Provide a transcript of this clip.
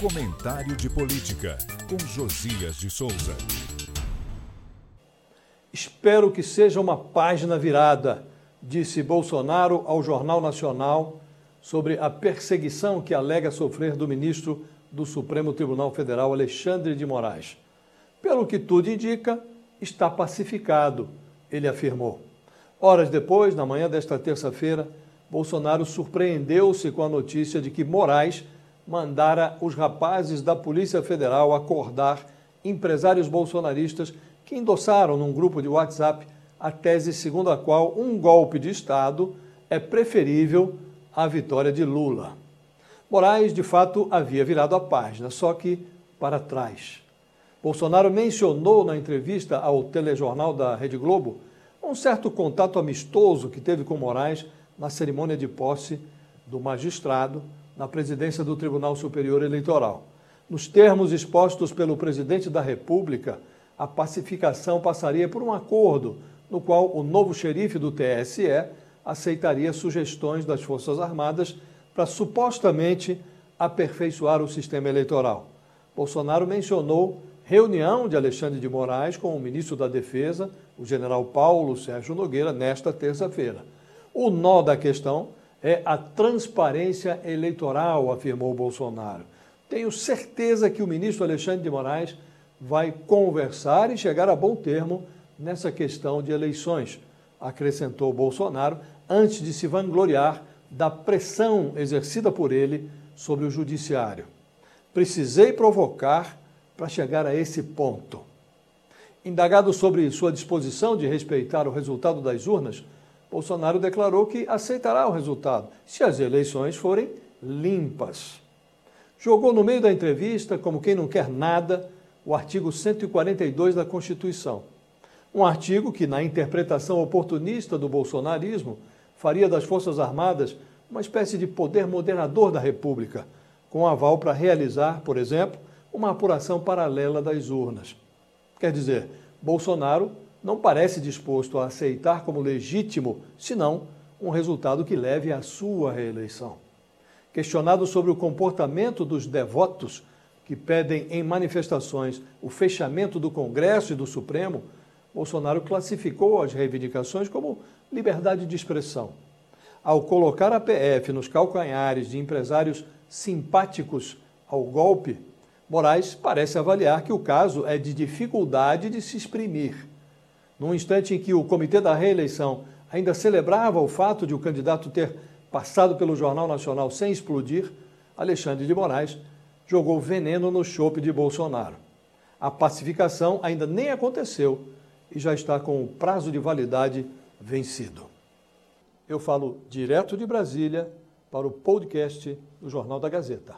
Comentário de Política, com Josias de Souza. Espero que seja uma página virada, disse Bolsonaro ao Jornal Nacional sobre a perseguição que alega sofrer do ministro do Supremo Tribunal Federal, Alexandre de Moraes. Pelo que tudo indica, está pacificado, ele afirmou. Horas depois, na manhã desta terça-feira, Bolsonaro surpreendeu-se com a notícia de que Moraes mandara os rapazes da Polícia Federal acordar empresários bolsonaristas que endossaram num grupo de WhatsApp a tese segundo a qual um golpe de Estado é preferível à vitória de Lula. Moraes, de fato, havia virado a página, só que para trás. Bolsonaro mencionou na entrevista ao telejornal da Rede Globo um certo contato amistoso que teve com Moraes na cerimônia de posse do magistrado na presidência do Tribunal Superior Eleitoral. Nos termos expostos pelo presidente da República, a pacificação passaria por um acordo no qual o novo xerife do TSE aceitaria sugestões das Forças Armadas para supostamente aperfeiçoar o sistema eleitoral. Bolsonaro mencionou reunião de Alexandre de Moraes com o ministro da Defesa, o general Paulo Sérgio Nogueira, nesta terça-feira. O nó da questão é a transparência eleitoral, afirmou Bolsonaro. Tenho certeza que o ministro Alexandre de Moraes vai conversar e chegar a bom termo nessa questão de eleições, acrescentou Bolsonaro, antes de se vangloriar da pressão exercida por ele sobre o judiciário. Precisei provocar para chegar a esse ponto. Indagado sobre sua disposição de respeitar o resultado das urnas, Bolsonaro declarou que aceitará o resultado se as eleições forem limpas. Jogou no meio da entrevista, como quem não quer nada, o artigo 142 da Constituição. Um artigo que, na interpretação oportunista do bolsonarismo, faria das Forças Armadas uma espécie de poder moderador da República, com aval para realizar, por exemplo, uma apuração paralela das urnas. Quer dizer, Bolsonaro não parece disposto a aceitar como legítimo, senão um resultado que leve à sua reeleição. Questionado sobre o comportamento dos devotos que pedem em manifestações o fechamento do Congresso e do Supremo, Bolsonaro classificou as reivindicações como liberdade de expressão. Ao colocar a PF nos calcanhares de empresários simpáticos ao golpe, Moraes parece avaliar que o caso é de dificuldade de se exprimir. Num instante em que o Comitê da Reeleição ainda celebrava o fato de o candidato ter passado pelo Jornal Nacional sem explodir, Alexandre de Moraes jogou veneno no chope de Bolsonaro. A pacificação ainda nem aconteceu e já está com o prazo de validade vencido. Eu falo direto de Brasília para o podcast do Jornal da Gazeta.